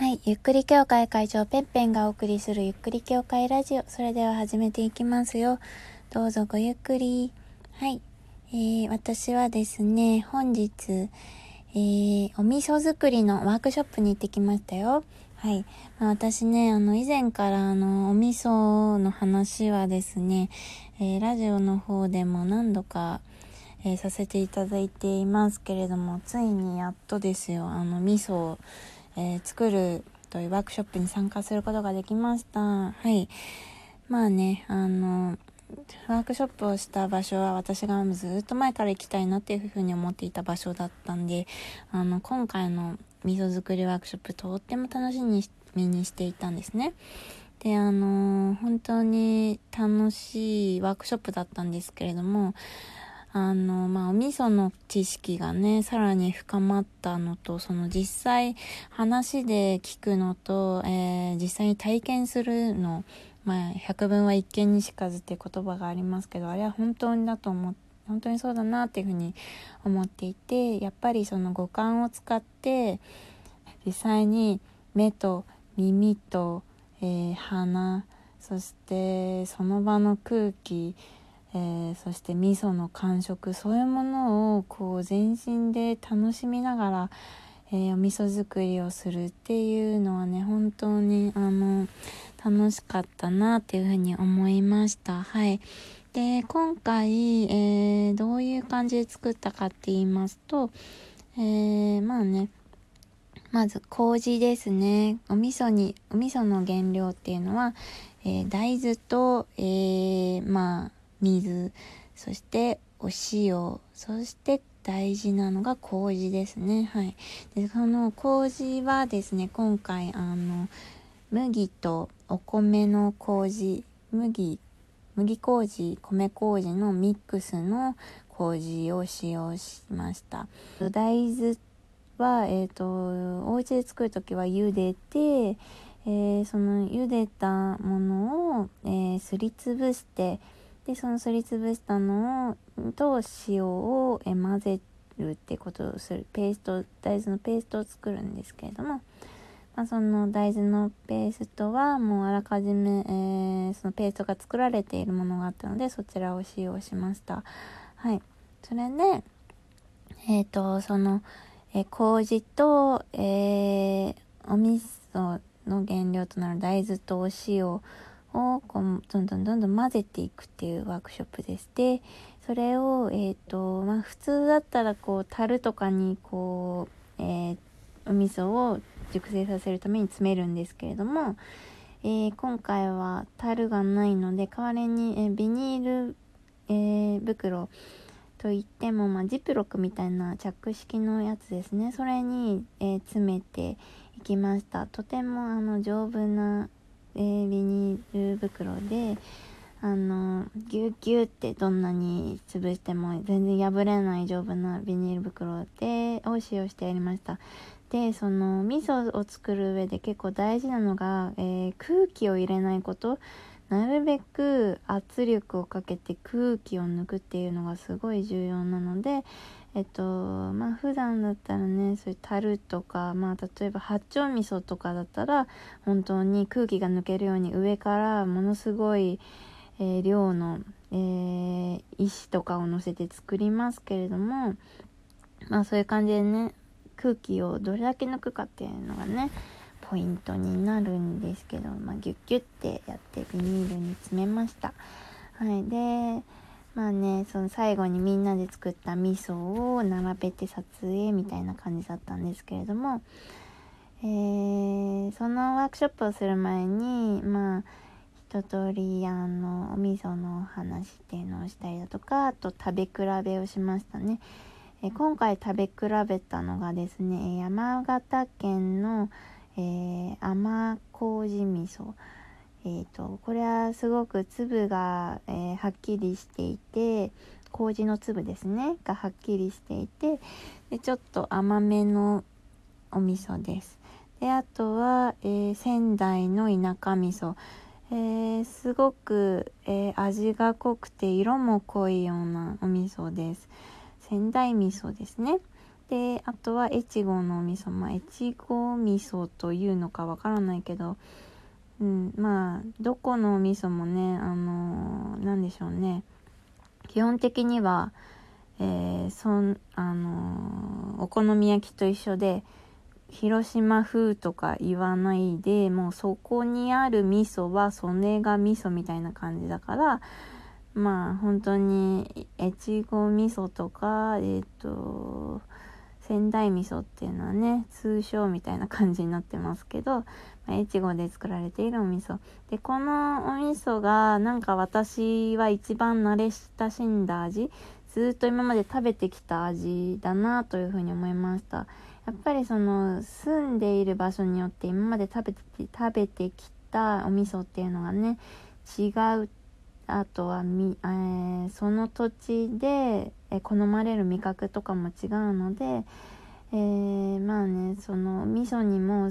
はい。ゆっくり協会会長ペッペンがお送りするゆっくり協会ラジオ。それでは始めていきますよ。どうぞごゆっくり。はい。えー、私はですね、本日、えー、お味噌作りのワークショップに行ってきましたよ。はい。まあ、私ね、あの、以前からあの、お味噌の話はですね、えー、ラジオの方でも何度か、えー、させていただいていますけれども、ついにやっとですよ、あの、味噌を、えー、作るというワークショップに参加することができました。はい。まあね、あの、ワークショップをした場所は私がずっと前から行きたいなっていうふうに思っていた場所だったんで、あの、今回の味噌作りワークショップとっても楽しみにしていたんですね。で、あの、本当に楽しいワークショップだったんですけれども、あの、まあ、お味噌の知識がね、さらに深まったのと、その実際話で聞くのと、えー、実際に体験するの、まあ、百聞は一見にしかずっていう言葉がありますけど、あれは本当にだと思って、本当にそうだなっていうふうに思っていて、やっぱりその五感を使って、実際に目と耳と、えー、鼻、そしてその場の空気、えー、そして味噌の感触そういうものをこう全身で楽しみながら、えー、お味噌作りをするっていうのはね本当にあの楽しかったなっていうふうに思いました。はい。で今回、えー、どういう感じで作ったかって言いますと、えー、まあねまず麹ですね。お味噌にお味噌の原料っていうのは、え大豆と、えまあ水、そしてお塩、そして大事なのが麹ですね。はい。で、その麹はですね、今回、あの、麦とお米の麹、麦、麦麹、米麹のミックスの麹を使用しました。大豆は、えっ、ー、と、お家で作るときは茹でて、えー、その茹でたものを、えー、すりつぶして、でそのすりつぶしたのと塩を混ぜるってことをするペースト大豆のペーストを作るんですけれども、まあ、その大豆のペーストはもうあらかじめ、えー、そのペーストが作られているものがあったのでそちらを使用しました。はい。それでえっ、ー、とそのえ麹と、えー、お味噌の原料となる大豆とお塩をこうどんどんどんどん混ぜていくっていうワークショップでしてそれを、えっ、ー、とまあ、普通だったらこう樽とかにこう、えー、お味噌を熟成させるために詰めるんですけれども、えー、今回は樽がないので代わりに、えビニール、え袋といっても、まあ、ジップロックみたいなチャック式のやつですね。それに、え詰めていきました。とてもあの丈夫なえ、ビニ袋であのギュッギュッってどんなに潰しても全然破れない丈夫なビニール袋でを使用してやりました。でその味噌を作る上で結構大事なのが、えー、空気を入れないこと。なるべく圧力をかけて空気を抜くっていうのがすごい重要なのでえっとまあ普段だったらねそういう樽とかまあ例えば八丁味噌とかだったら本当に空気が抜けるように上からものすごい、えー、量の、えー、石とかを乗せて作りますけれどもまあそういう感じでね空気をどれだけ抜くかっていうのがねポイントになるんですけど、まあ、ギュッギュッてやってビニールに詰めました。はい、でまあねその最後にみんなで作った味噌を並べて撮影みたいな感じだったんですけれども、えー、そのワークショップをする前にまあ一通りあのお味噌の話っていうのをしたりだとかあと食べ比べをしましたね。え今回食べ比べたのがですね山形県の、えー、甘麹味噌えーと、これはすごく粒が、えー、はっきりしていて麹の粒ですねがはっきりしていてでちょっと甘めのお味噌です。であとは、えー、仙台の田舎味噌、えー、すごく、え味が濃くて色も濃いようなお味噌です。仙台味噌ですね。であとは越後のお味噌。まあ越後味噌というのかわからないけどうん、まあどこのお味噌もねあの何でしょうね。基本的には、えー、そんあのお好み焼きと一緒で広島風とか言わないでもうそこにある味噌は曽根が味噌みたいな感じだからまあ本当に越後味噌とかえっ、ー、と仙台味噌っていうのはね通称みたいな感じになってますけどま越後で作られているお味噌。でこのお味噌がなんか私は一番慣れ親しんだ味ずっと今まで食べてきた味だなというふうに思いました。やっぱりその住んでいる場所によって今まで食べて食べてきたお味噌っていうのがね違うあとはみ、えー、その土地で、え好まれる味覚とかも違うので、えー、まあねその味噌にも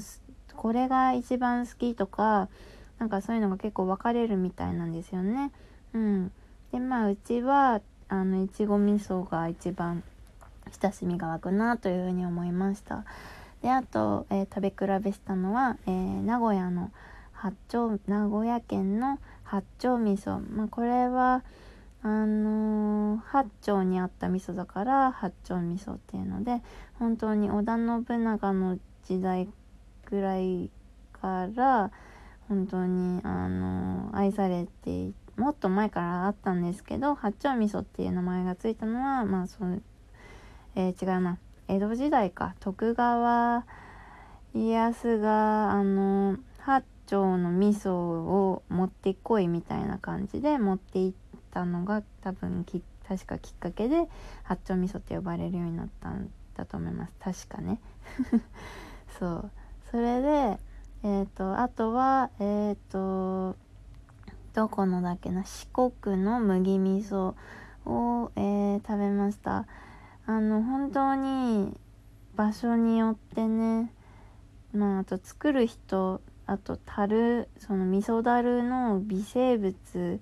これが一番好きとかなんかそういうのが結構分かれるみたいなんですよね。うん、でまあうちはあのいちご味噌が一番親しみが湧くなというふうに思いました。であと、えー、食べ比べしたのは、えー、名古屋の八丁名古屋県の八丁味噌、まあ、これはあのー、八丁にあった味噌だから八丁味噌っていうので本当に織田信長の時代ぐらいから本当にあのー、愛されてもっと前からあったんですけど八丁味噌っていう名前が付いたのはまあそう、えー、違うな。江戸時代か。徳川家康があのー、八丁の味噌を持ってこいみたいな感じで持っていったのが多分き確かきっかけで八丁味噌って呼ばれるようになったんだと思います。確かね。そう。それでえっ、ー、とあとはえっ、ー、とどこのだけな。四国の麦味噌を、えー、食べました。あの本当に場所によってねまああと作る人あと樽その味噌樽の微生物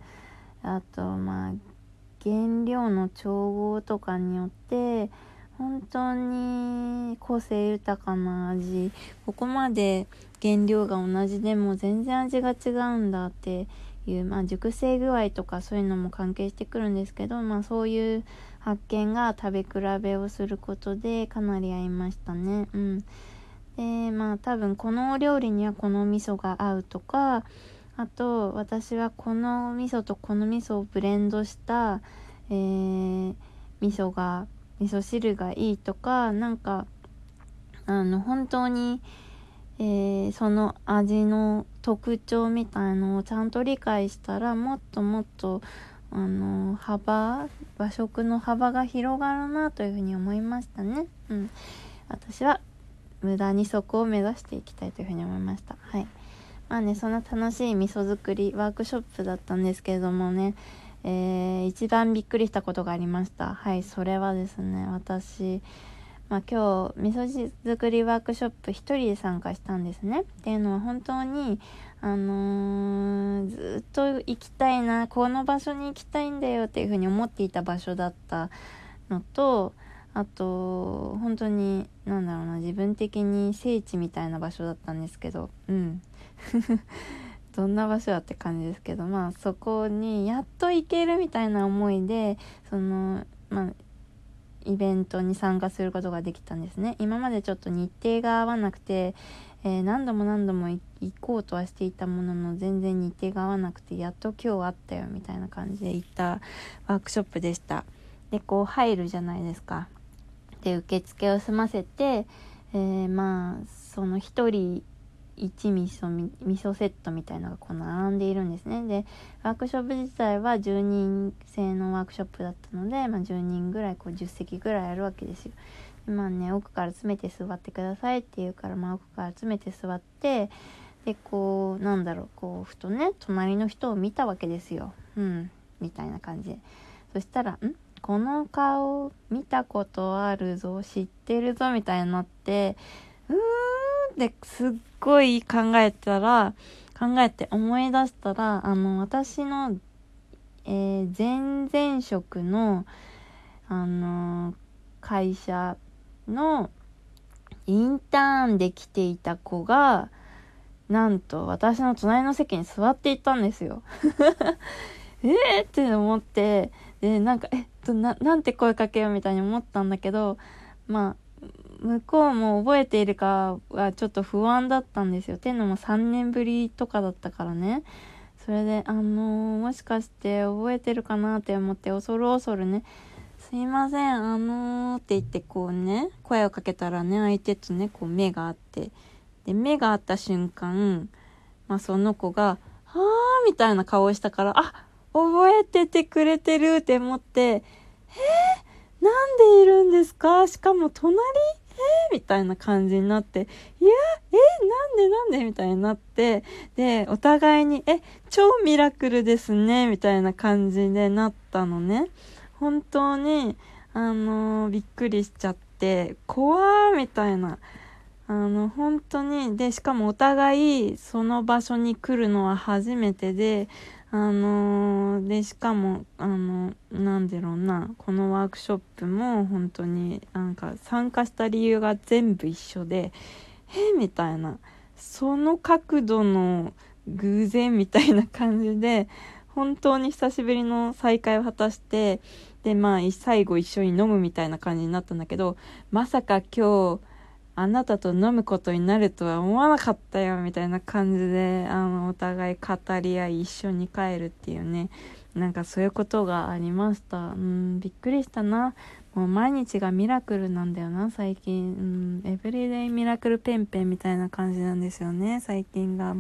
あとまあ原料の調合とかによって本当に個性豊かな味ここまで原料が同じでも全然味が違うんだっていう、まあ、熟成具合とかそういうのも関係してくるんですけど、まあ、そういう発見が食べ比べをすることでかなり合いましたね。うんでまあ多分このお料理にはこの味噌が合うとかあと私はこの味噌とこの味噌をブレンドした、えー、味噌が味噌汁がいいとかなんかあの本当に、えー、その味の特徴みたいのをちゃんと理解したらもっともっとあの幅和食の幅が広がるなというふうに思いましたね。うん、私は無駄にそこを目指していきたいというふうに思いました。はい。まあねそんな楽しい味噌作りワークショップだったんですけれどもねえー、一番びっくりしたことがありました。はいそれはですね私まあ、今日味噌作りワークショップ1人で参加したんですね。っていうのは本当にあのー、ずっと行きたいなこの場所に行きたいんだよっていうふうに思っていた場所だったのとあと本当に何だろうな自分的に聖地みたいな場所だったんですけどうん。どんな場所だって感じですけどまあそこにやっと行けるみたいな思いでそのまあイベントに参加することができたんですね。今までちょっと日程が合わなくて、えー、何度も何度も行こうとはしていたものの全然日程が合わなくてやっと今日会ったよみたいな感じで行ったワークショップでした。でこう入るじゃないですか。で受付を済ませて、えー、まあその1人1味噌味噌セットみたいのがこう並んでいるんですね。でワークショップ自体は10人制のワークショップだったので、まあ、10人ぐらいこう10席ぐらいあるわけですよ。でまあね奥から詰めて座ってくださいって言うから、まあ、奥から詰めて座ってでこうなんだろうこうふとね隣の人を見たわけですよ。うんみたいな感じで。そしたら「ん？この顔見たことあるぞ知ってるぞみたいになってうーんってすっごい考えたら考えて思い出したらあの私の、えー、前々職のあの会社のインターンで来ていた子が、なんと私の隣の席に座っていたんですよ。えーって思って、で、なんか、えっと、な、なんて声かけようみたいに思ったんだけど、まあ、向こうも覚えているかはちょっと不安だったんですよ。っていうのも3年ぶりとかだったからね。それで、あのー、もしかして覚えてるかなって思って恐る恐るね、すいません、あのー、って言ってこうね、声をかけたらね、相手とね、こう目があって、で、目が合った瞬間、まあ、その子が、はーみたいな顔をしたから、あ、覚えててくれてるって思って、えー、なんでいるんですかしかも隣？えー、みたいな感じになって、いや、えー、なんでなんで？みたいになって、で、お互いに、え、超ミラクルですね、みたいな感じでなったのね。本当に、あのー、びっくりしちゃって、怖ーみたいな。あの、本当に、で、しかもお互いその場所に来るのは初めてで、あのー、で、しかも、あの、なんだろうな、このワークショップも本当になんか参加した理由が全部一緒で、えみたいな、その角度の偶然みたいな感じで、本当に久しぶりの再会を果たして、で、まあ、最後一緒に飲むみたいな感じになったんだけど、まさか今日、あなたと飲むことになるとは思わなかったよみたいな感じであのお互い語り合い一緒に帰るっていうね。なんかそういうことがありました。うんびっくりしたな。もう毎日がミラクルなんだよな最近。うんエブリデイミラクルペンペンみたいな感じなんですよね最近が。